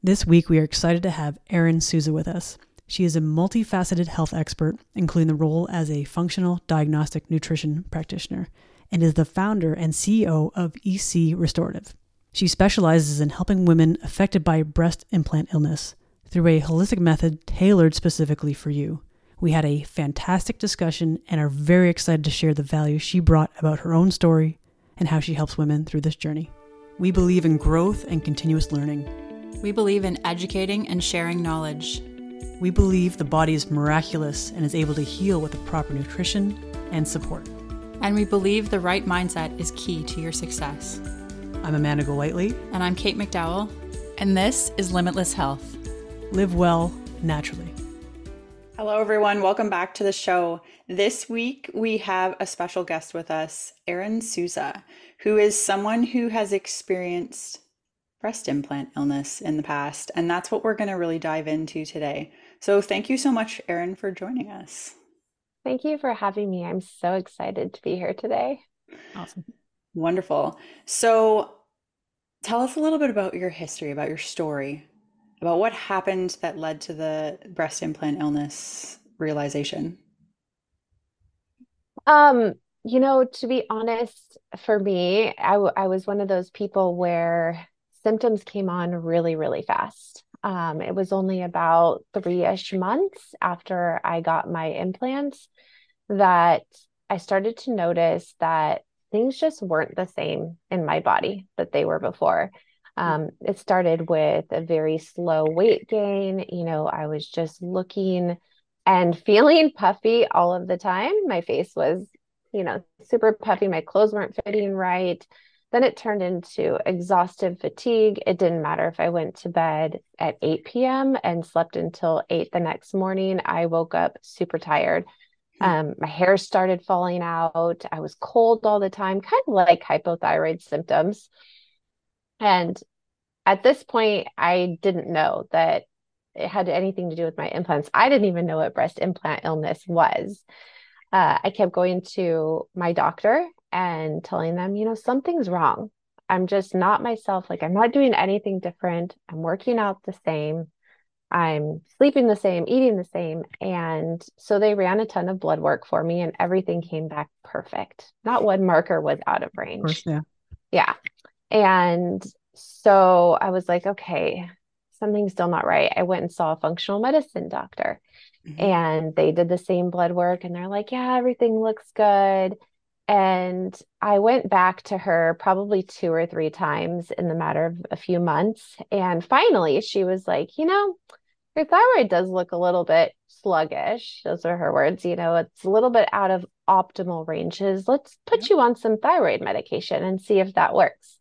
This week, we are excited to have Erin Souza with us. She is a multifaceted health expert, including the role as a functional diagnostic nutrition practitioner, and is the founder and CEO of EC Restorative. She specializes in helping women affected by breast implant illness through a holistic method tailored specifically for you. We had a fantastic discussion and are very excited to share the value she brought about her own story and how she helps women through this journey. We believe in growth and continuous learning. We believe in educating and sharing knowledge. We believe the body is miraculous and is able to heal with the proper nutrition and support. And we believe the right mindset is key to your success. I'm Amanda Golightly. And I'm Kate McDowell. And this is Limitless Health. Live well naturally. Hello, everyone. Welcome back to the show. This week, we have a special guest with us, Erin Souza, who is someone who has experienced breast implant illness in the past. And that's what we're going to really dive into today. So thank you so much, Erin, for joining us. Thank you for having me. I'm so excited to be here today. Awesome. Wonderful. So tell us a little bit about your history, about your story, about what happened that led to the breast implant illness realization. Um, you know, to be honest, for me, I, w- I was one of those people where symptoms came on really, really fast. Um, it was only about three ish months after I got my implants that I started to notice that things just weren't the same in my body that they were before. Um, it started with a very slow weight gain. You know, I was just looking and feeling puffy all of the time. My face was, you know, super puffy. My clothes weren't fitting right. Then it turned into exhaustive fatigue. It didn't matter if I went to bed at 8 p.m. and slept until 8 the next morning. I woke up super tired. Hmm. Um, my hair started falling out. I was cold all the time, kind of like hypothyroid symptoms. And at this point, I didn't know that it had anything to do with my implants. I didn't even know what breast implant illness was. Uh, I kept going to my doctor and telling them, you know, something's wrong. I'm just not myself. Like, I'm not doing anything different. I'm working out the same. I'm sleeping the same, eating the same. And so they ran a ton of blood work for me, and everything came back perfect. Not one marker was out of range. Of course, yeah. Yeah. And so I was like, okay, something's still not right. I went and saw a functional medicine doctor, mm-hmm. and they did the same blood work, and they're like, yeah, everything looks good. And I went back to her probably two or three times in the matter of a few months. And finally, she was like, you know, your thyroid does look a little bit sluggish. Those are her words. You know, it's a little bit out of optimal ranges. Let's put you on some thyroid medication and see if that works.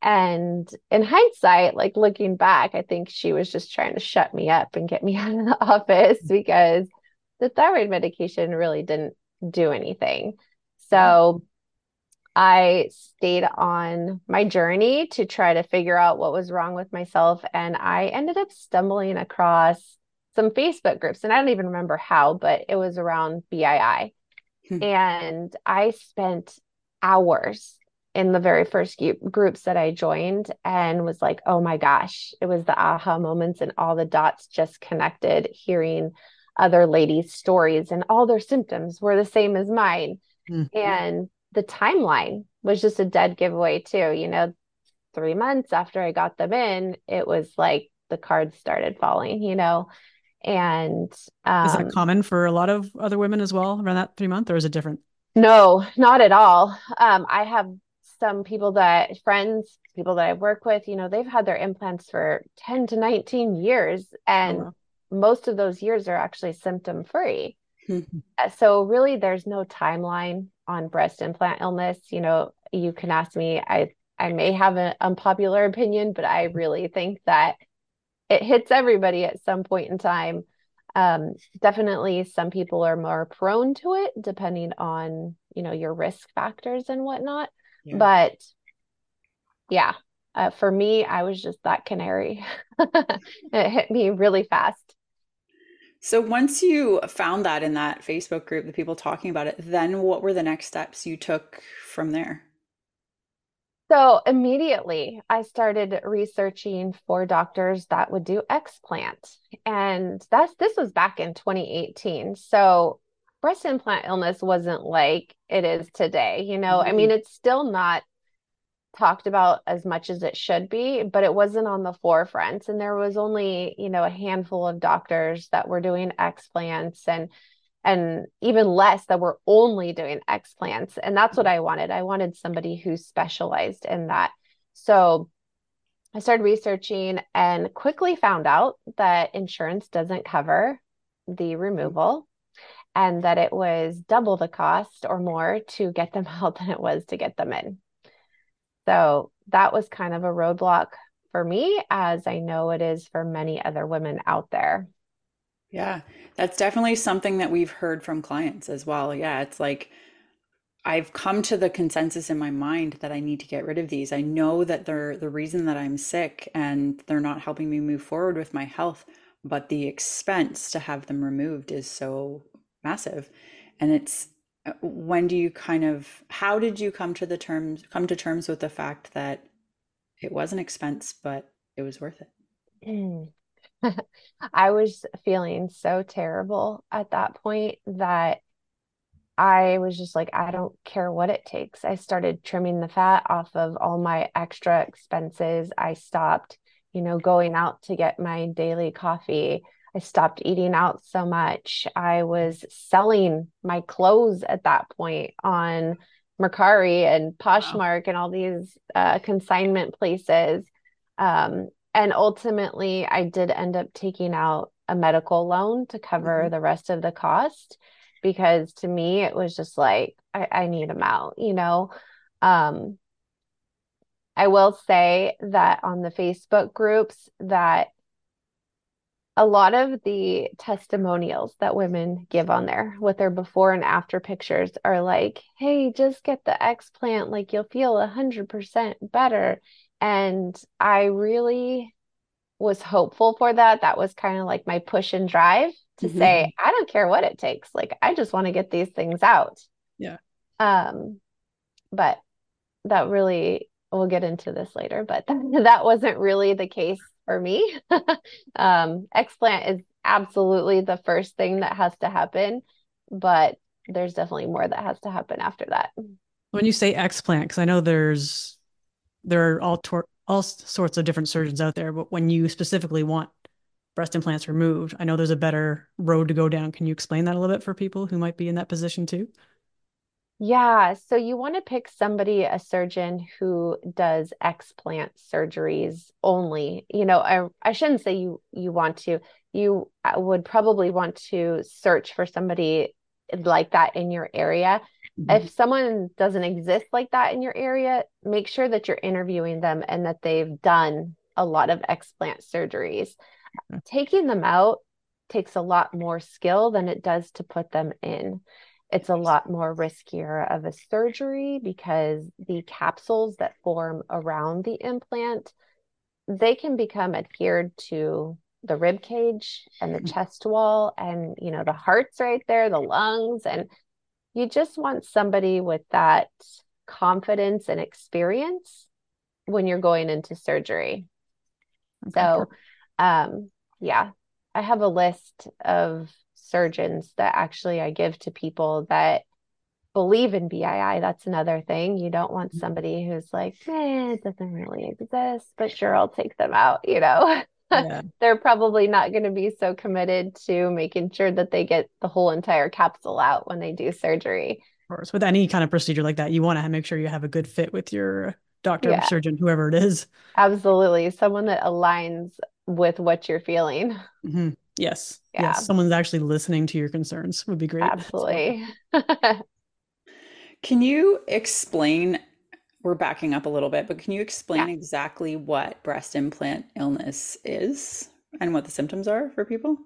And in hindsight, like looking back, I think she was just trying to shut me up and get me out of the office because the thyroid medication really didn't do anything. So I stayed on my journey to try to figure out what was wrong with myself. And I ended up stumbling across some Facebook groups. And I don't even remember how, but it was around BII. Hmm. And I spent hours in the very first groups that I joined and was like, oh my gosh, it was the aha moments and all the dots just connected, hearing other ladies' stories and all their symptoms were the same as mine. Mm-hmm. And the timeline was just a dead giveaway, too. You know, three months after I got them in, it was like the cards started falling, you know. And um, is that um, common for a lot of other women as well around that three month, or is it different? No, not at all. Um, I have some people that friends, people that I work with, you know, they've had their implants for 10 to 19 years, and oh, wow. most of those years are actually symptom free. Mm-hmm. So really there's no timeline on breast implant illness. You know, you can ask me, I I may have an unpopular opinion, but I really think that it hits everybody at some point in time. Um, definitely some people are more prone to it depending on, you know, your risk factors and whatnot. Yeah. But yeah, uh, for me, I was just that canary. it hit me really fast. So once you found that in that Facebook group, the people talking about it, then what were the next steps you took from there? So immediately I started researching for doctors that would do explant. And that's this was back in 2018. So breast implant illness wasn't like it is today. You know, mm-hmm. I mean, it's still not talked about as much as it should be, but it wasn't on the forefront. And there was only, you know, a handful of doctors that were doing explants and and even less that were only doing explants. And that's what I wanted. I wanted somebody who specialized in that. So I started researching and quickly found out that insurance doesn't cover the removal and that it was double the cost or more to get them out than it was to get them in. So that was kind of a roadblock for me, as I know it is for many other women out there. Yeah, that's definitely something that we've heard from clients as well. Yeah, it's like I've come to the consensus in my mind that I need to get rid of these. I know that they're the reason that I'm sick and they're not helping me move forward with my health, but the expense to have them removed is so massive. And it's when do you kind of how did you come to the terms come to terms with the fact that it was an expense but it was worth it? Mm. i was feeling so terrible at that point that i was just like i don't care what it takes. I started trimming the fat off of all my extra expenses. I stopped you know going out to get my daily coffee I stopped eating out so much. I was selling my clothes at that point on Mercari and Poshmark wow. and all these uh, consignment places. Um, and ultimately, I did end up taking out a medical loan to cover mm-hmm. the rest of the cost because to me, it was just like, I, I need them out, you know? Um, I will say that on the Facebook groups that a lot of the testimonials that women give on there with their before and after pictures are like, hey, just get the explant, like you'll feel a hundred percent better. And I really was hopeful for that. That was kind of like my push and drive to mm-hmm. say, I don't care what it takes. Like I just want to get these things out. Yeah. Um, but that really we'll get into this later, but that, that wasn't really the case for me. um, explant is absolutely the first thing that has to happen, but there's definitely more that has to happen after that. When you say explant, because I know there's there are all tor- all sorts of different surgeons out there, but when you specifically want breast implants removed, I know there's a better road to go down. Can you explain that a little bit for people who might be in that position too? Yeah, so you want to pick somebody, a surgeon who does explant surgeries only. You know, I I shouldn't say you you want to. You uh, would probably want to search for somebody like that in your area. Mm-hmm. If someone doesn't exist like that in your area, make sure that you're interviewing them and that they've done a lot of explant surgeries. Mm-hmm. Taking them out takes a lot more skill than it does to put them in it's a lot more riskier of a surgery because the capsules that form around the implant they can become adhered to the rib cage and the chest wall and you know the heart's right there the lungs and you just want somebody with that confidence and experience when you're going into surgery okay. so um yeah i have a list of surgeons that actually I give to people that believe in BII. That's another thing. You don't want mm-hmm. somebody who's like, eh, it doesn't really exist, but sure, I'll take them out, you know. Yeah. They're probably not going to be so committed to making sure that they get the whole entire capsule out when they do surgery. Of course, with any kind of procedure like that, you want to make sure you have a good fit with your doctor, yeah. surgeon, whoever it is. Absolutely. Someone that aligns with what you're feeling. Mm-hmm. Yes. Yeah. Yes. Someone's actually listening to your concerns would be great. Absolutely. can you explain? We're backing up a little bit, but can you explain yeah. exactly what breast implant illness is and what the symptoms are for people?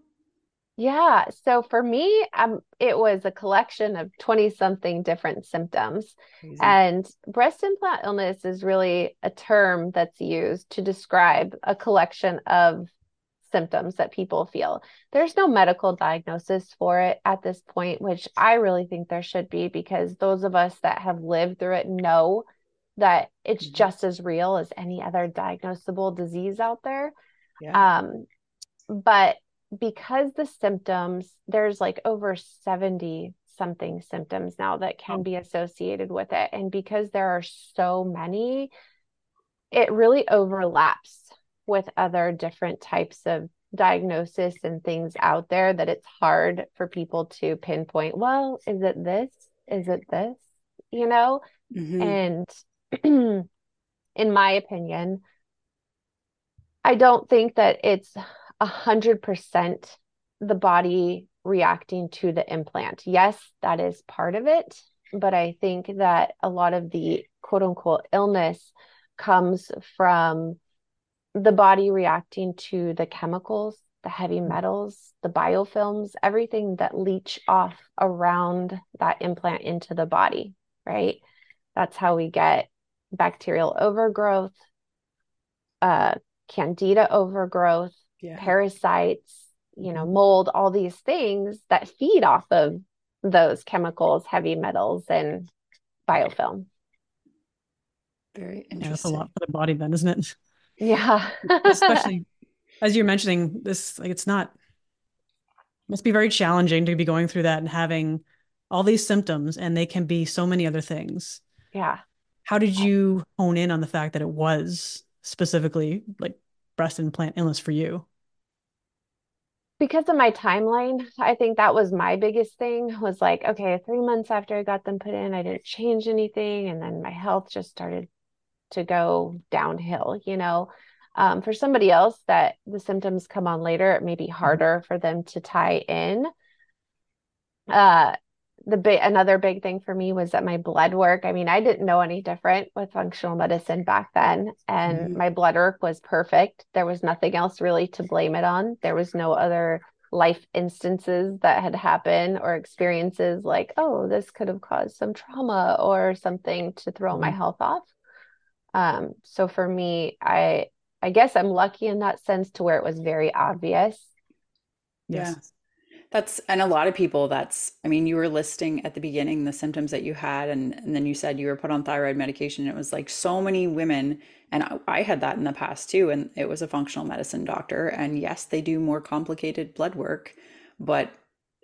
Yeah. So for me, um, it was a collection of 20 something different symptoms. Crazy. And breast implant illness is really a term that's used to describe a collection of symptoms that people feel. There's no medical diagnosis for it at this point, which I really think there should be because those of us that have lived through it know that it's Mhm. just as real as any other diagnosable disease out there. Yeah. Um, but because the symptoms, there's like over 70 something symptoms now that can Oh. be associated with it. And because there are so many, it really overlaps with other different types of diagnosis and things out there that it's hard for people to pinpoint, well, is it this? Is it this? You know? Mhm. And in my opinion, I don't think that it's a hundred percent the body reacting to the implant. Yes, that is part of it, but I think that a lot of the quote unquote illness comes from the body reacting to the chemicals, the heavy metals, the biofilms, everything that leach off around that implant into the body, right? That's how we get bacterial overgrowth, uh, candida overgrowth, yeah. parasites, you know, mold, all these things that feed off of those chemicals, heavy metals, and biofilm. Very Yeah, that's a interesting. lot for the body then, isn't it? Yeah. Especially as you're mentioning this, like it's not must be very challenging to be going through that and having all these symptoms and they can be so many other things. yeah. How did you hone in on the fact that it was specifically like breast implant illness for you? because of my timeline, I think that was my biggest thing was like, okay, three months after I got them put in, I didn't change anything. And then my health just started to go downhill, you know. Um, for somebody else that the symptoms come on later, it may be harder for them to tie in. Uh, the big another big thing for me was that my blood work. I mean, I didn't know any different with functional medicine back then, and Mhm. my blood work was perfect. There was nothing else really to blame it on. There was no other life instances that had happened or experiences like, oh, this could have caused some trauma or something to throw my Mhm. health off. Um, so for me, I I guess I'm lucky in that sense to where it was very obvious. Yeah. That's and a lot of people that's I mean you were listing at the beginning the symptoms that you had and and then you said you were put on thyroid medication it was like so many women and I, I had that in the past too and it was a functional medicine doctor and yes they do more complicated blood work but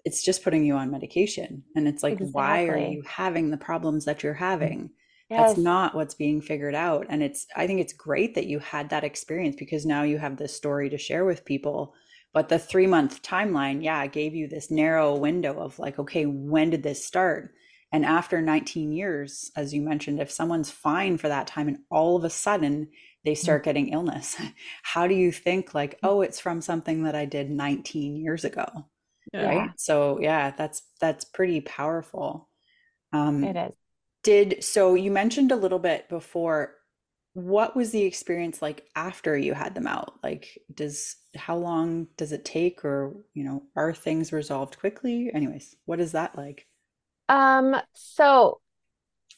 it's just putting you on medication and it's like why are you having the problems that you're having Yes. that's not what's being figured out and it's i think it's great that you had that experience because now you have this story to share with people but the three month timeline yeah gave you this narrow window of like okay when did this start and after 19 years as you mentioned if someone's fine for that time and all of a sudden they start getting illness how do you think like oh it's from something that i did 19 years ago Yeah. right so yeah that's that's pretty powerful um It is. Did so you mentioned a little bit before what was the experience like after you had them out like does how long does it take or you know are things resolved quickly anyways what is that like Um, so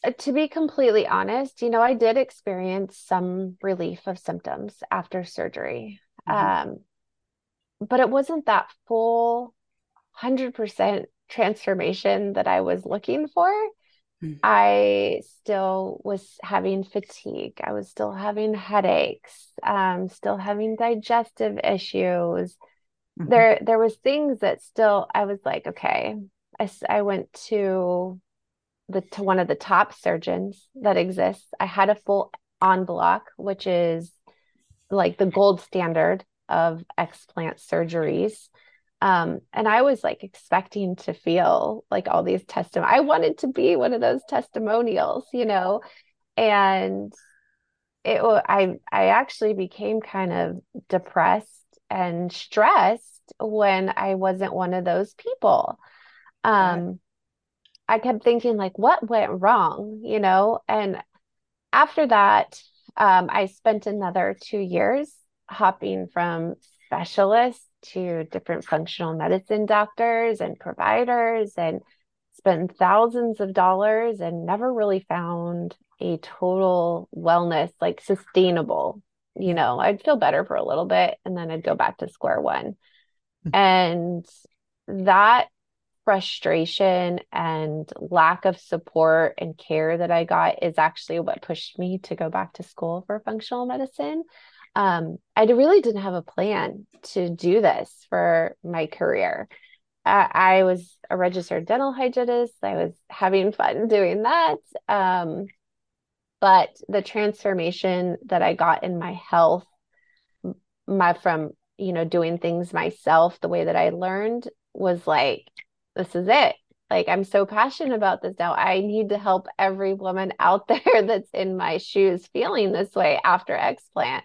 uh, to be completely honest, you know, I did experience some relief of symptoms after surgery. Mhm. Um, but it wasn't that full 100% transformation that I was looking for. Mm. I still was having fatigue. I was still having headaches, um, still having digestive issues. Mhm. There, there was things that still I was like, okay. I, I went to the to one of the top surgeons that exists. I had a full en bloc, which is like the gold standard of explant surgeries. Um, and I was like expecting to feel like all these testimonials. I wanted to be one of those testimonials, you know, and it I I actually became kind of depressed and stressed when I wasn't one of those people. Um, I kept thinking like, what went wrong, you know? And after that, um, I spent another two years hopping from specialists to different functional medicine doctors and providers and spent thousands of dollars and never really found a total wellness, like sustainable. You know, I'd feel better for a little bit and then I'd go back to square one. Hmm. And that frustration and lack of support and care that I got is actually what pushed me to go back to school for functional medicine. Um, I really didn't have a plan to do this for my career. I, I was a registered dental hygienist. I was having fun doing that. Um, but the transformation that I got in my health, my from you know doing things myself the way that I learned was like this is it. Like, I'm so passionate about this now. I need to help every woman out there that's in my shoes feeling this way after explant.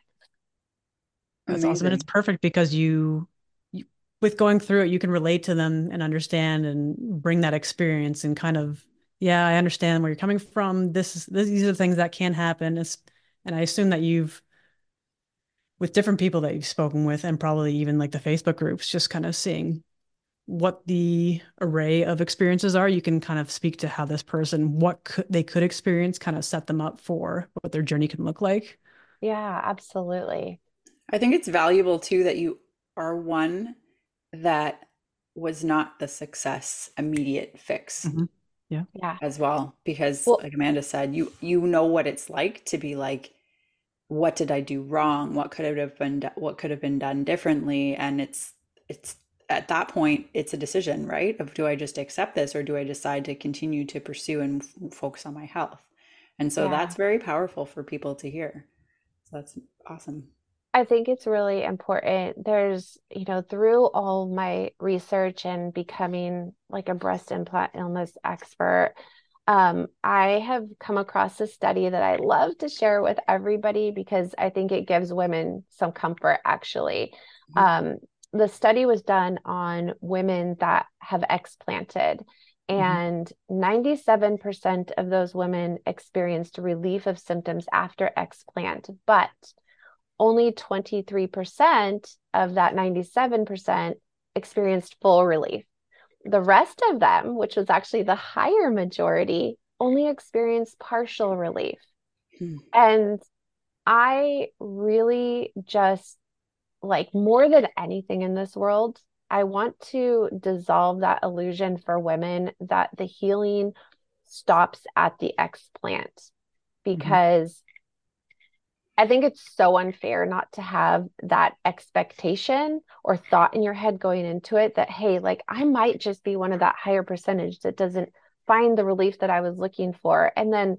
That's Amazing. awesome. And it's perfect because you, you, with going through it, you can relate to them and understand and bring that experience and kind of, yeah, I understand where you're coming from. This is, this, these are the things that can happen. It's, and I assume that you've, with different people that you've spoken with and probably even like the Facebook groups, just kind of seeing what the array of experiences are you can kind of speak to how this person what could they could experience kind of set them up for what their journey can look like yeah absolutely i think it's valuable too that you are one that was not the success immediate fix mm-hmm. yeah. Yeah. as well because well, like amanda said you you know what it's like to be like what did i do wrong? What could have been what could have been done differently? And it's it's at that point it's a decision right? Of do i just accept this or do i decide to continue to pursue and f- focus on my health? And so yeah. that's very powerful for people to hear. So that's awesome i think it's really important there's you know through all my research and becoming like a breast implant illness expert um, I have come across a study that I love to share with everybody because I think it gives women some comfort actually. Mm-hmm. Um, the study was done on women that have explanted mm-hmm. and mm-hmm. 97% of those women experienced relief of symptoms after explant but only 23% of that 97% experienced full relief the rest of them which was actually the higher majority only experienced partial relief hmm. and i really just like more than anything in this world, I want to dissolve that illusion for women that the healing stops at the explant mm-hmm. because. I think it's so unfair not to have that expectation or thought in your head going into it that, hey, like I might just be one of that higher percentage that doesn't find the relief that I was looking for. And then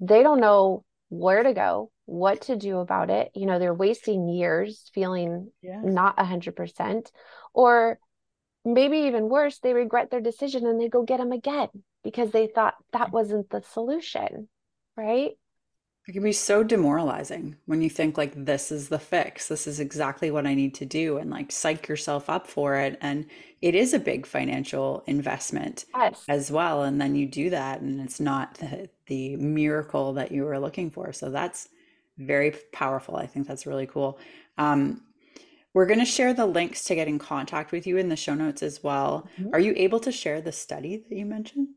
they don't know where to go, what to do about it. You know, they're wasting years feeling yes. not 100%. Or maybe even worse, they regret their decision and they go get them again because they thought that wasn't the solution. Right. It can be so demoralizing when you think like this is the fix. This is exactly what I need to do and like psych yourself up for it and it is a big financial investment yes. as well and then you do that and it's not the, the miracle that you were looking for. So that's very powerful. I think that's really cool. Um, we're going to share the links to get in contact with you in the show notes as well. Mm-hmm. Are you able to share the study that you mentioned?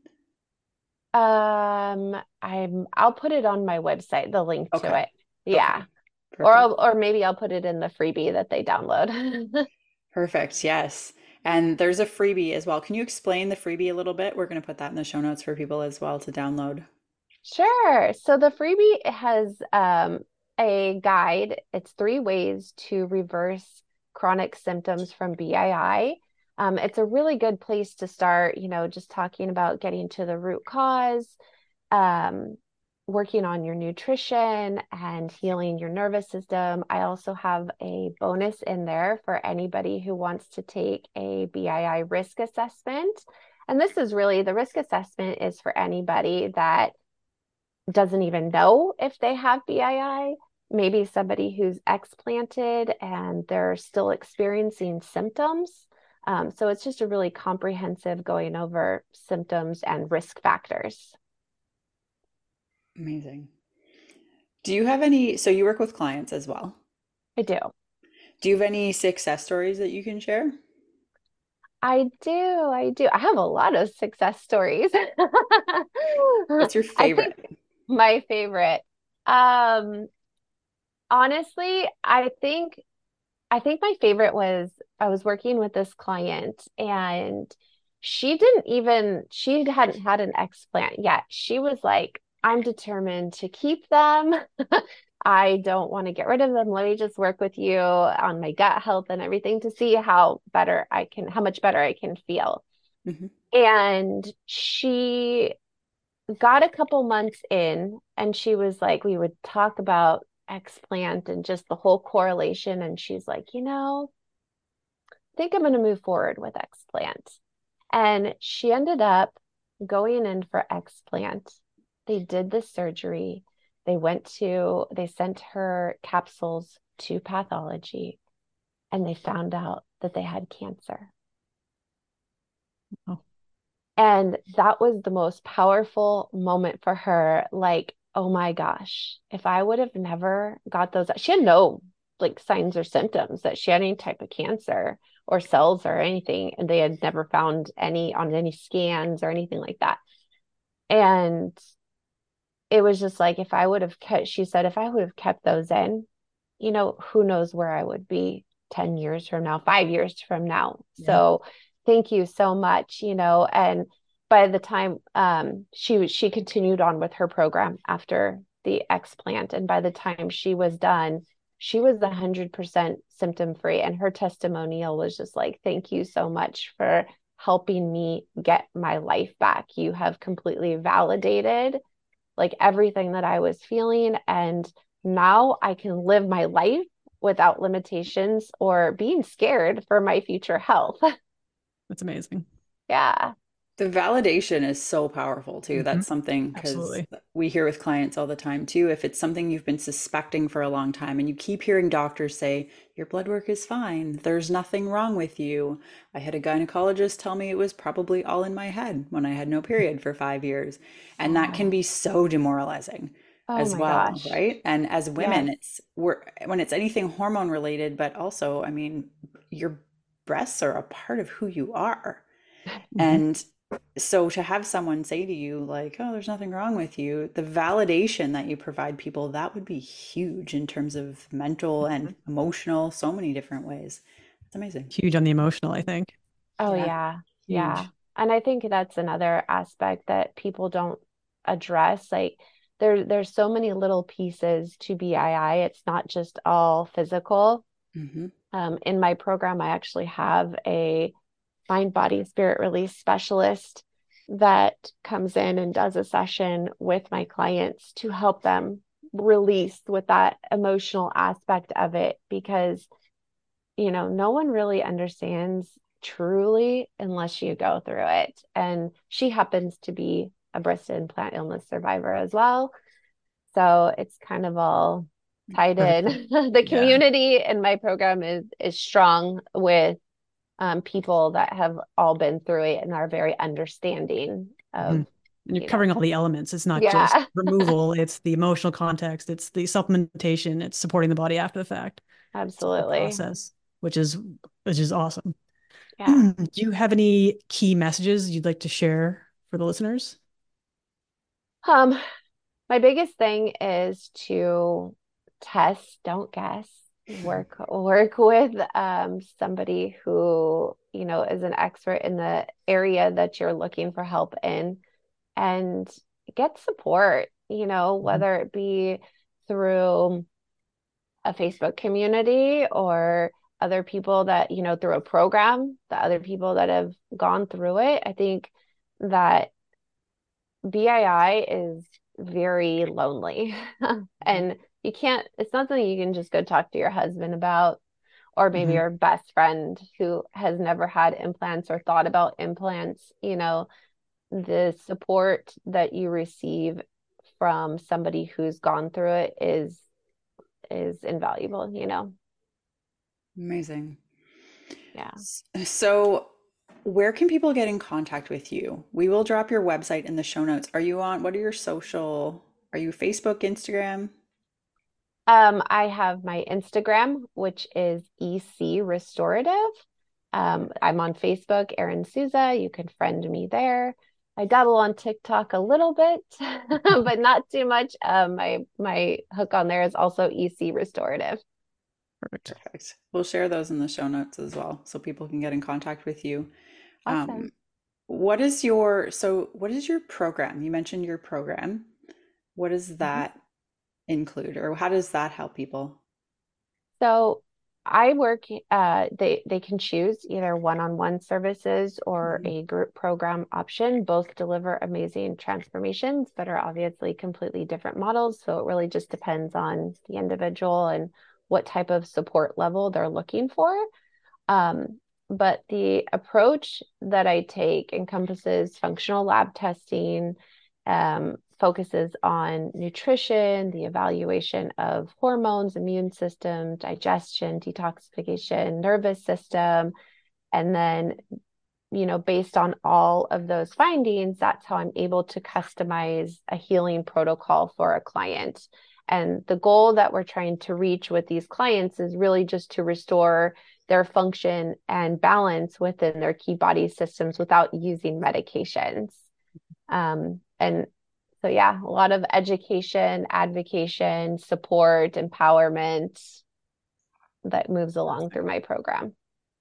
Um, I'm I'll put it on my website, the link okay. to it. Yeah. Okay. Or I'll, or maybe I'll put it in the freebie that they download. Perfect. Yes. And there's a freebie as well. Can you explain the freebie a little bit? We're going to put that in the show notes for people as well to download. Sure. So the freebie has um, a guide. It's three ways to reverse chronic symptoms from BII um, it's a really good place to start, you know, just talking about getting to the root cause, um, working on your nutrition and healing your nervous system. I also have a bonus in there for anybody who wants to take a BII risk assessment. And this is really the risk assessment is for anybody that doesn't even know if they have BII. Maybe somebody who's explanted and they're still experiencing symptoms. Um, so it's just a really comprehensive going over symptoms and risk factors. Amazing. Do you have any? So you work with clients as well? I do. Do you have any success stories that you can share? I do. I do. I have a lot of success stories. What's your favorite? my favorite. Um, honestly, I think I think my favorite was I was working with this client and she didn't even she hadn't had an explant yet. She was like i'm determined to keep them. I don't want to get rid of them. Let me just work with you on my gut health and everything to see how better i can how much better i can feel. Mm-hmm. and she got a couple months in and she was like we would talk about explant and just the whole correlation. And she's like you know think i'm going to move forward with explant and she ended up going in for explant. They did the surgery. They went to, they sent her capsules to pathology and they found out that they had cancer. Oh. And that was the most powerful moment for her. Like, oh my gosh, if I would have never got those, she had no like signs or symptoms that she had any type of cancer or cells or anything and they had never found any on any scans or anything like that and it was just like if i would have kept she said if i would have kept those in you know who knows where i would be 10 years from now 5 years from now yeah. so thank you so much you know and by the time um, she she continued on with her program after the explant and by the time she was done she was 100% symptom free and her testimonial was just like thank you so much for helping me get my life back. You have completely validated like everything that i was feeling and now i can live my life without limitations or being scared for my future health. That's amazing. Yeah the validation is so powerful too. Mm-hmm. That's something because we hear with clients all the time too. If it's something you've been suspecting for a long time and you keep hearing doctors say, your blood work is fine, there's nothing wrong with you. I had a gynecologist tell me it was probably all in my head when I had no period for five years. And that can be so demoralizing. Oh as well gosh. right and as women it's we're when it's anything hormone related but also i mean your breasts are a part of who you are mm-hmm. and so to have someone say to you like oh there's nothing wrong with you the validation that you provide people that would be huge in terms of mental and mm-hmm. emotional so many different ways. It's amazing. Huge on the emotional i think. Oh yeah. yeah, yeah. and i think that's another aspect that people don't address like there there's so many little pieces to BII it's not just all physical. Mm-hmm. um, in my program i actually have a mind body spirit release specialist that comes in and does a session with my clients to help them release with that emotional aspect of it because you know no one really understands truly unless you go through it. And she happens to be a breast implant illness survivor as well. So it's kind of all tied in. The community yeah. in my program is is strong with um, people that have all been through it and are very understanding of. Mm. And you're you covering know. all the elements. It's not yeah. just removal, it's the emotional context, it's the supplementation, it's supporting the body after the fact. Absolutely. Process, which is which is awesome. Yeah. Do you have any key messages you'd like to share for the listeners? Um, my biggest thing is to test, don't guess work work with um, somebody who you know is an expert in the area that you're looking for help in and get support you know mm-hmm. whether it be through a facebook community or other people that you know through a program the other people that have gone through it i think that bii is very lonely mm-hmm. and you can't it's not something you can just go talk to your husband about or maybe mm-hmm. your best friend who has never had implants or thought about implants you know the support that you receive from somebody who's gone through it is is invaluable you know? Amazing. Yeah. So where can people get in contact with you? We will drop your website in the show notes. Are you on what are your social are you facebook instagram um, I have my Instagram, which is EC Restorative. Um, I'm on Facebook, Erin Souza. You can friend me there. I dabble on TikTok a little bit, but not too much. Um, my my hook on there is also EC Restorative. Perfect. Perfect. We'll share those in the show notes as well, so people can get in contact with you. Um, awesome. Um, what is your so what is your program? You mentioned your program. What does Mhm. that include, or how does that help people? So I work, uh, they they can choose either one-on-one services or Mhm. a group program option. Both deliver amazing transformations, but are obviously completely different models. So it really just depends on the individual and what type of support level they're looking for. Um, but the approach that I take encompasses functional lab testing, um, focuses on nutrition, the evaluation of hormones, immune system, digestion, detoxification, nervous system. And then, you know, based on all of those findings, that's how I'm able to customize a healing protocol for a client. And the goal that we're trying to reach with these clients is really just to restore their function and balance within their key body systems without using medications. Um, and so, yeah, a lot of education, advocation, support, empowerment that moves along through my program.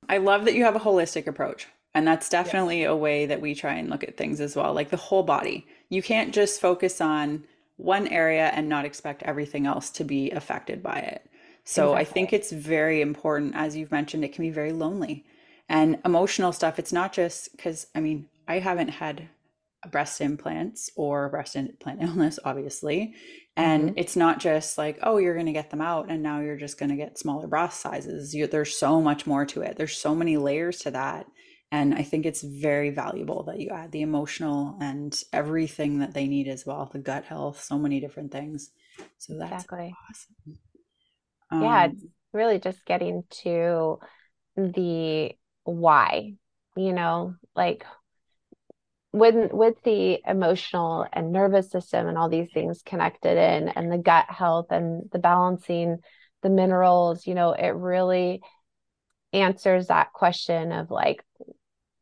I love that you have a holistic approach. And that's Yes. definitely a way that we try and look at things as well, like the whole body. You can't just focus on one area and not expect everything else to be affected by it. So I think it's very important, as you've mentioned, it can be very lonely. And emotional stuff, it's not just because, I mean, I haven't had breast implants or breast implant illness, obviously. And hmm it's not just like, oh, you're going to get them out and now you're just going to get smaller breast sizes. You, there's so much more to it. There's so many layers to that. And I think it's very valuable that you add the emotional and everything that they need as well, the gut health, so many different things. So that's Exactly. awesome. Yeah, it's Um, really just getting to the why, you know, like when with the emotional and nervous system and all these things connected in and the gut health and the balancing the minerals, you know, it really answers that question of like,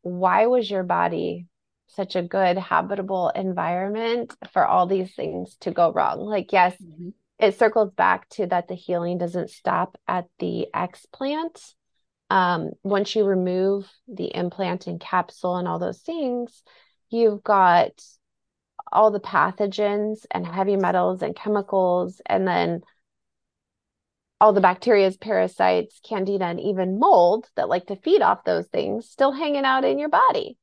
why was your body such a good habitable environment for all these things to go wrong? Like, yes, mhm, it circles back to that the healing doesn't stop at the explant. Um, once you remove the implant and capsule and all those things, you've got all the pathogens and heavy metals and chemicals, and then all the bacteria, parasites, candida, and even mold that like to feed off those things still hanging out in your body.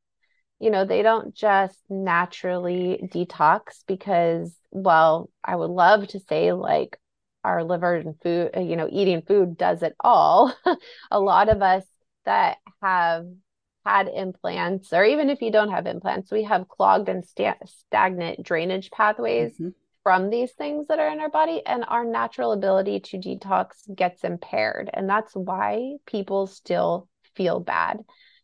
You know, they don't just naturally detox because, well, I would love to say like our liver and food, uh, you know, eating food does it all. A lot of us that have had implants, or even if you don't have implants, we have clogged and sta- stagnant drainage pathways mhm. from these things that are in our body, and our natural ability to detox gets impaired. And that's why people still feel bad.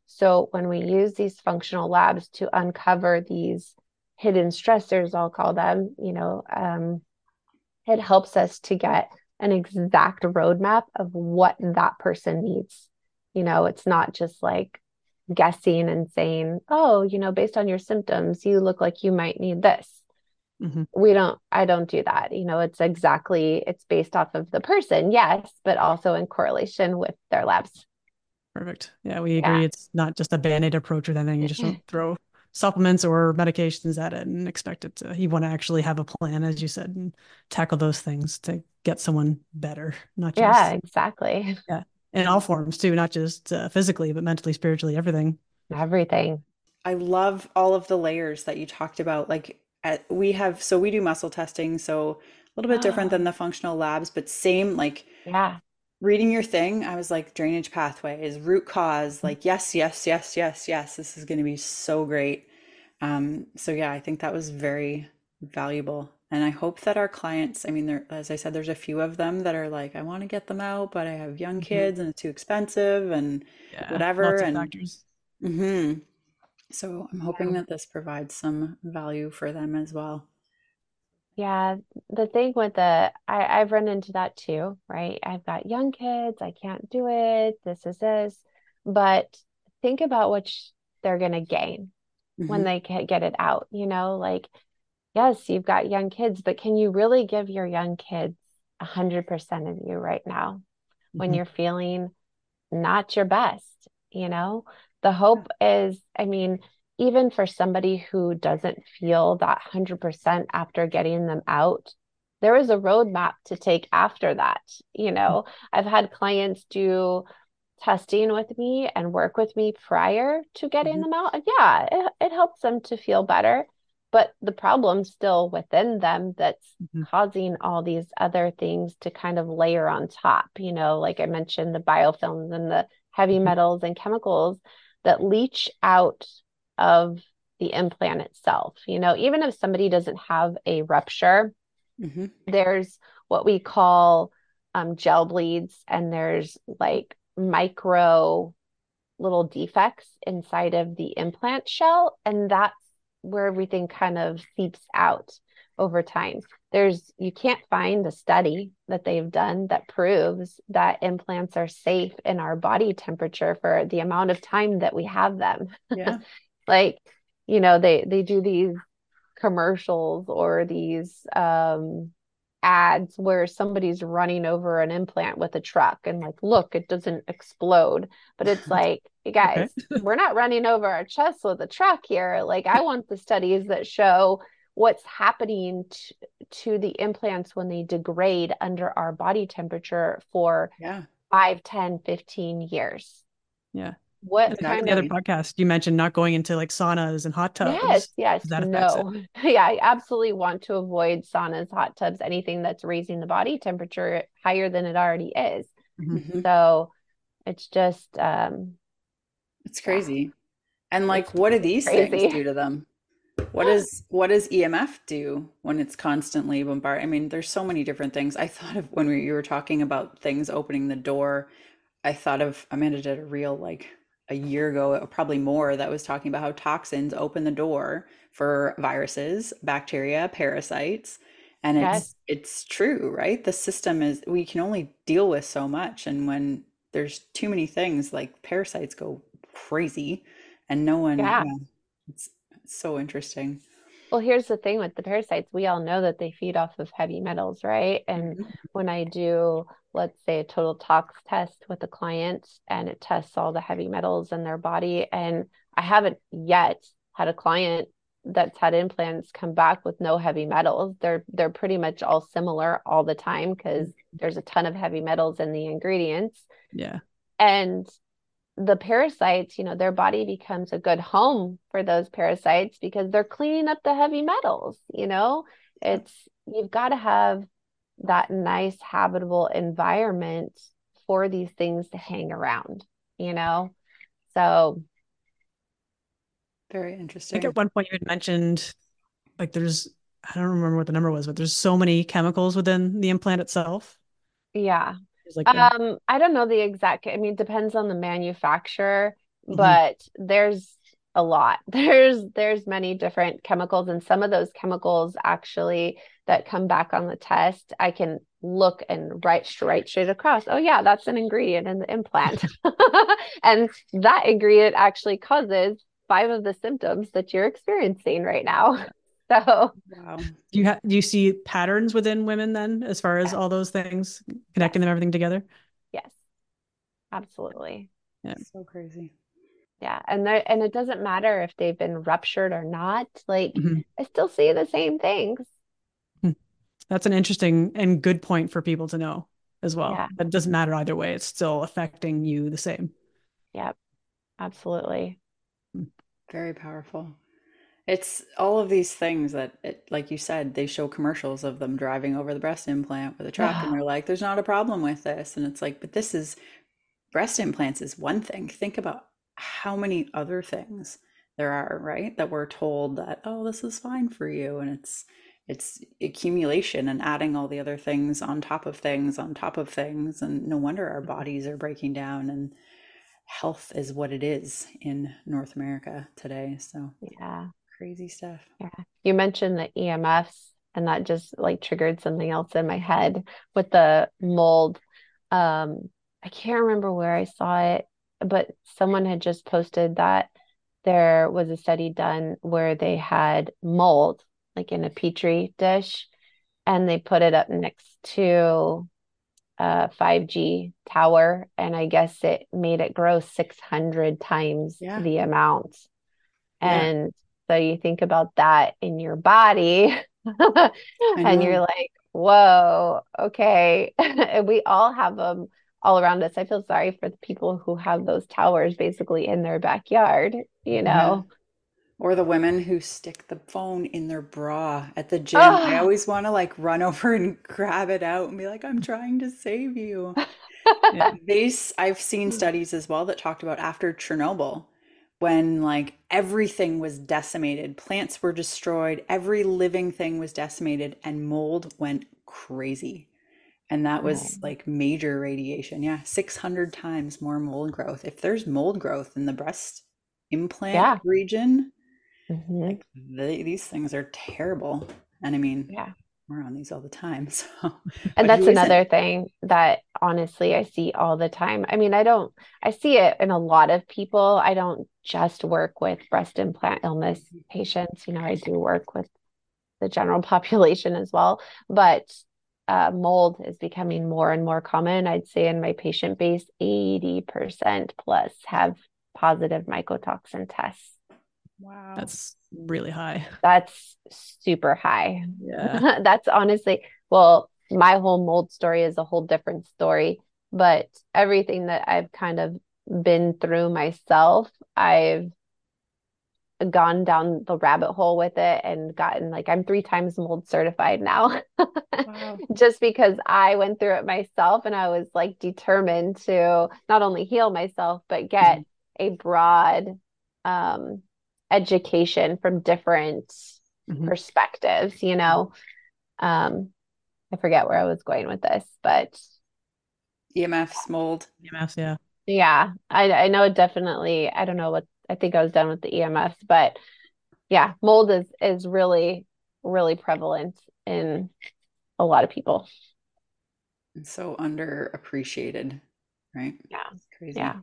So when we use these functional labs to uncover these hidden stressors, I'll call them, you know, um, it helps us to get an exact roadmap of what that person needs. You know, it's not just like guessing and saying, oh, you know, based on your symptoms, you look like you might need this. Mhm. We don't, I don't do that. You know, it's exactly, it's based off of the person, yes, but also in correlation with their labs. Perfect. Yeah, we Yeah. agree. It's not just a band-aid approach or anything. You just don't throw supplements or medications at it and expect it to. You want to actually have a plan, as you said, and tackle those things to get someone better, not just, Yeah, just exactly. yeah, in all forms too, not just uh, physically, but mentally, spiritually, everything. Everything. I love all of the layers that you talked about. Like at, we have, so we do muscle testing, so a little bit different than the functional labs, but same like Yeah. reading your thing, I was like, drainage pathways, root cause, like, yes, yes, yes, yes, yes, this is going to be so great. Um, so yeah, I think that was very valuable. And I hope that our clients, I mean, there, as I said, there's a few of them that are like, I want to get them out, but I have young Mhm. kids and it's too expensive and Yeah, whatever. lots of And factors. hmm So I'm hoping Yeah. that this provides some value for them as well. Yeah, the thing with the I I've run into that too, right? I've got young kids, I can't do it. This is this. But think about what sh- they're going to gain when hmm they ca- get it out, you know? Like, yes, you've got young kids, but can you really give your young kids 100% of you right now when Mhm. you're feeling not your best, you know? The Yeah. hope is, I mean, even for somebody who doesn't feel that 100% after getting them out, there is a roadmap to take after that. You know, I've had clients do testing with me and work with me prior to getting mm-hmm. them out. And yeah, it, it helps them to feel better. But the problem's still within them that's mm-hmm. causing all these other things to kind of layer on top. You know, like I mentioned, the biofilms and the heavy mm-hmm. metals and chemicals that leach out of the implant itself. You know, even if somebody doesn't have a rupture, mm-hmm. there's what we call um, gel bleeds, and there's like micro little defects inside of the implant shell. And that's where everything kind of seeps out over time. There's, you can't find a study that they've done that proves that implants are safe in our body temperature for the amount of time that we have them. Yeah. like, you know, they, they do these commercials or these, um, ads where somebody's running over an implant with a truck and like look it doesn't explode. But it's like you guys okay. we're not running over our chest with a truck here. Like i want the studies that show what's happening t- to the implants when they degrade under our body temperature for yeah. 5 10 15 years. Yeah what kind the of... other podcast you mentioned not going into like saunas and hot tubs yes yes no yeah i absolutely want to avoid saunas hot tubs anything that's raising the body temperature higher than it already is mm-hmm. mm-hmm. so it's just um it's crazy yeah. and like what do these crazy. things do to them what does what does emf do when it's constantly bombarded i mean there's so many different things i thought of when we, you were talking about things opening the door i thought of amanda did a real like a year ago, probably more, that was talking about how toxins open the door for viruses, bacteria, parasites. And it's yes. it's true, right? The system is we can only deal with so much. And when there's too many things, like parasites go crazy and no one yeah. yeah it's, it's so interesting. Well, here's the thing with the parasites. We all know that they feed off of heavy metals, right? And mm-hmm. when I do, let's say, a total tox test with a client and it tests all the heavy metals in their body, and I haven't yet had a client that's had implants come back with no heavy metals. They're they're pretty much all similar all the time because mm-hmm. there's a ton of heavy metals in the ingredients. Yeah. And the parasites, you know, their body becomes a good home for those parasites because they're cleaning up the heavy metals, you know? It's you've got to have that nice habitable environment for these things to hang around, you know? So very interesting. I think at one point you had mentioned like there's I don't remember what the number was, but there's so many chemicals within the implant itself. Yeah like um i don't know the exact i mean depends on the manufacturer mm-hmm. but there's a lot there's there's many different chemicals and some of those chemicals actually that come back on the test i can look and write straight straight across oh yeah that's an ingredient in the implant and that ingredient actually causes five of the symptoms that you're experiencing right now So wow. Do you have do you see patterns within women then as far as all those things connecting yes. them everything together? Yes. Absolutely. Yeah. So crazy. Yeah. And there and it doesn't matter if they've been ruptured or not. Like mm-hmm. I still see the same things. Hmm. That's an interesting and good point for people to know as well. Yeah. It doesn't matter either way. It's still affecting you the same. Yep. Absolutely. Hmm. Very powerful. It's all of these things that, it, like you said, they show commercials of them driving over the breast implant with a truck, and they're like, "There's not a problem with this," and it's like, but this is breast implants is one thing. Think about how many other things there are, right? That we're told that, oh, this is fine for you, and it's it's accumulation and adding all the other things on top of things on top of things, and no wonder our bodies are breaking down and health is what it is in North America today. So yeah, crazy stuff. Yeah. You mentioned the EMFs and that just like triggered something else in my head with the mold. Um, I can't remember where I saw it, but someone had just posted that there was a study done where they had mold like in a petri dish and they put it up next to a 5G tower and I guess it made it grow 600 times yeah. the amount And so you think about that in your body and you're like, whoa, okay. and we all have them all around us. I feel sorry for the people who have those towers basically in their backyard, you know. Yeah. Or the women who stick the phone in their bra at the gym. Oh. I ah! always want to like run over and grab it out and be like, I'm trying to save you. these I've seen hmm. studies as well that talked about after Chernobyl, when like everything was decimated, plants were destroyed, every living thing was decimated, and mold went crazy. And that was like major radiation. Yeah, 600 times more mold growth. If there's mold growth in the breast implant yeah. region, mm-hmm. like they, these things are terrible. And I mean, yeah we're on these all the time. So, and that's another thing that honestly I see all the time. I mean, I don't, I see it in a lot of people. I don't just work with breast implant illness patients. You know, I do work with the general population as well, but uh, mold is becoming more and more common. I'd say in my patient base, 80% plus have positive mycotoxin tests. Wow. That's really high. That's super high. Yeah. That's honestly, well, my whole mold story is a whole different story, but everything that I've kind of been through myself, I've gone down the rabbit hole with it and gotten like I'm three times mold certified now. wow. Just because I went through it myself and I was like determined to not only heal myself but get mm-hmm. a broad um education from different mm-hmm. perspectives, you know. Um, I forget where I was going with this, but EMFs, mold. EMFs, yeah. Yeah. I I know definitely I don't know what I think I was done with the EMFs, but yeah, mold is is really, really prevalent in a lot of people. And so underappreciated, right? Yeah. It's crazy. Yeah.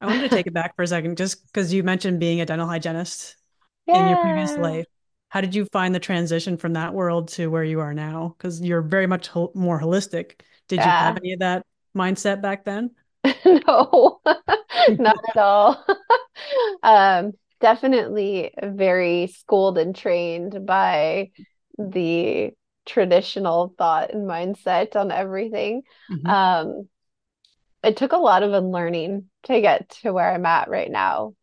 I wanted to take it back for a second, just because you mentioned being a dental hygienist yeah. in your previous life. How did you find the transition from that world to where you are now? Because you're very much ho- more holistic. Did yeah. you have any of that mindset back then? no, not at all. Um, definitely very schooled and trained by the traditional thought and mindset on everything. Mm-hmm. Um, it took a lot of unlearning to get to where I'm at right now.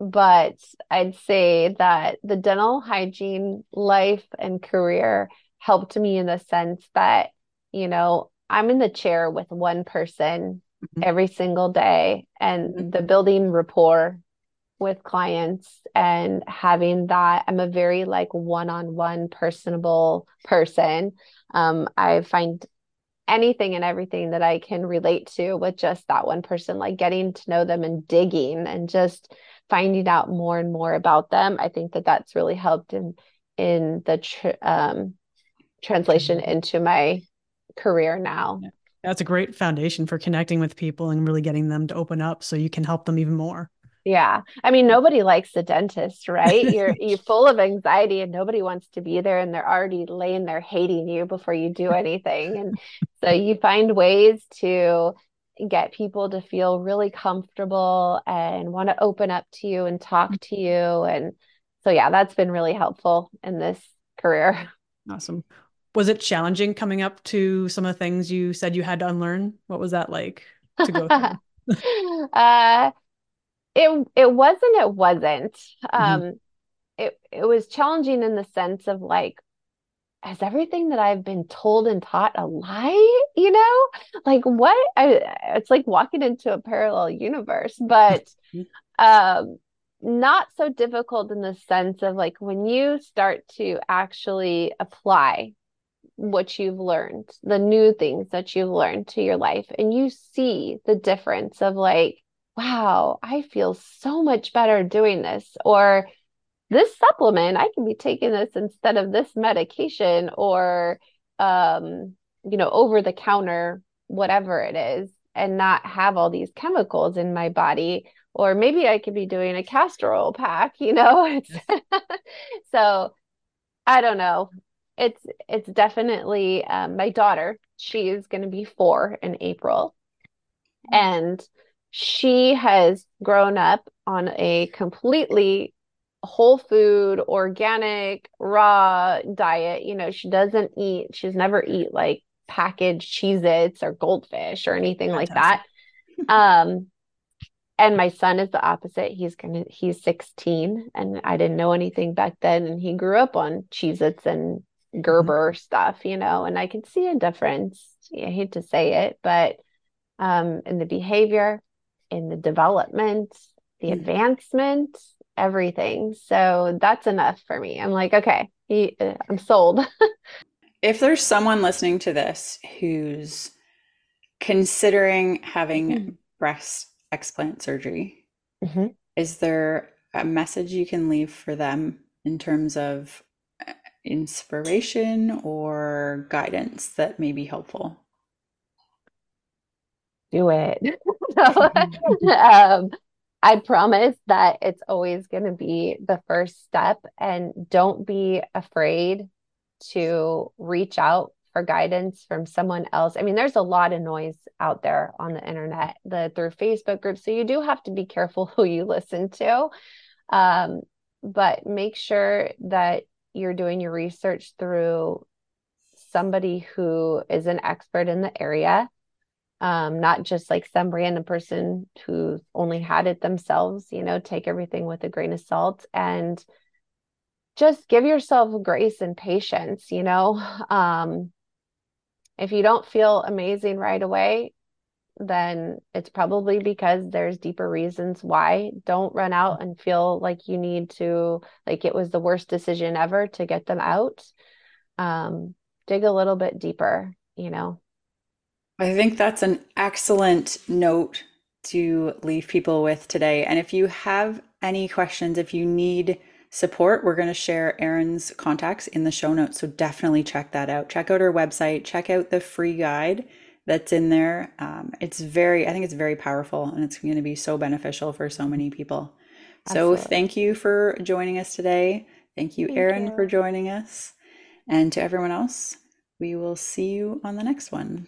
But I'd say that the dental hygiene life and career helped me in the sense that, you know, I'm in the chair with one person mm-hmm. every single day and mm-hmm. the building rapport with clients and having that i'm a very like one-on-one personable person um, i find anything and everything that I can relate to with just that one person, like getting to know them and digging and just finding out more and more about them. I think that that's really helped in in the tr- um, translation mm-hmm. into my career now. That's a great foundation for connecting with people and really getting them to open up so you can help them even more. Yeah. I mean, nobody likes the dentist, right? You're you're full of anxiety and nobody wants to be there and they're already laying there hating you before you do anything. And so you find ways to get people to feel really comfortable and want to open up to you and talk to you. And so yeah, that's been really helpful in this career. Awesome. Was it challenging coming up to some of the things you said you had to unlearn? What was that like to go through? uh it it wasn't it wasn't mm-hmm. um mm-hmm. it it was challenging in the sense of like is everything that I've been told and taught a lie? You know, like what? I, it's like walking into a parallel universe, but um, not so difficult in the sense of like when you start to actually apply what you've learned, the new things that you've learned to your life, and you see the difference of like, wow, I feel so much better doing this. Or this supplement, I can be taking this instead of this medication or, um, you know, over the counter, whatever it is, and not have all these chemicals in my body. Or maybe I could be doing a castor oil pack, you know? It's so I don't know. It's it's definitely um, my daughter. She is going to be four in April, mm-hmm. and she has grown up on a completely whole food, organic, raw diet. You know, she doesn't eat, she's never eat like packaged Cheez Its or goldfish or anything Fantastic. like that. Um, and my son is the opposite. He's gonna he's 16 and I didn't know anything back then. And he grew up on Cheez Its and mm-hmm. Gerber mm-hmm. stuff, you know, and I can see a difference. I hate to say it, but um in the behavior, in the development, the mm-hmm. advancement, everything. So that's enough for me. I'm like, okay, he, uh, I'm sold. if there's someone listening to this who's considering having mm-hmm. breast explant surgery, mm-hmm. is there a message you can leave for them in terms of uh, inspiration or guidance that may be helpful? Do it. um, I promise that it's always going to be the first step, and don't be afraid to reach out for guidance from someone else. I mean, there's a lot of noise out there on the internet, the through Facebook groups. So you do have to be careful who you listen to. Um, but make sure that you're doing your research through somebody who is an expert in the area. Um, not just like some random person who only had it themselves, you know, take everything with a grain of salt and just give yourself grace and patience, you know. Um, if you don't feel amazing right away, then it's probably because there's deeper reasons why. Don't run out and feel like you need to, like it was the worst decision ever to get them out. Um, dig a little bit deeper, you know. I think that's an excellent note to leave people with today. And if you have any questions, if you need support, we're going to share Erin's contacts in the show notes. So definitely check that out. Check out her website, check out the free guide that's in there. Um, it's very, I think it's very powerful and it's going to be so beneficial for so many people. Absolutely. So thank you for joining us today. Thank you, thank Erin, you. for joining us. And to everyone else, we will see you on the next one.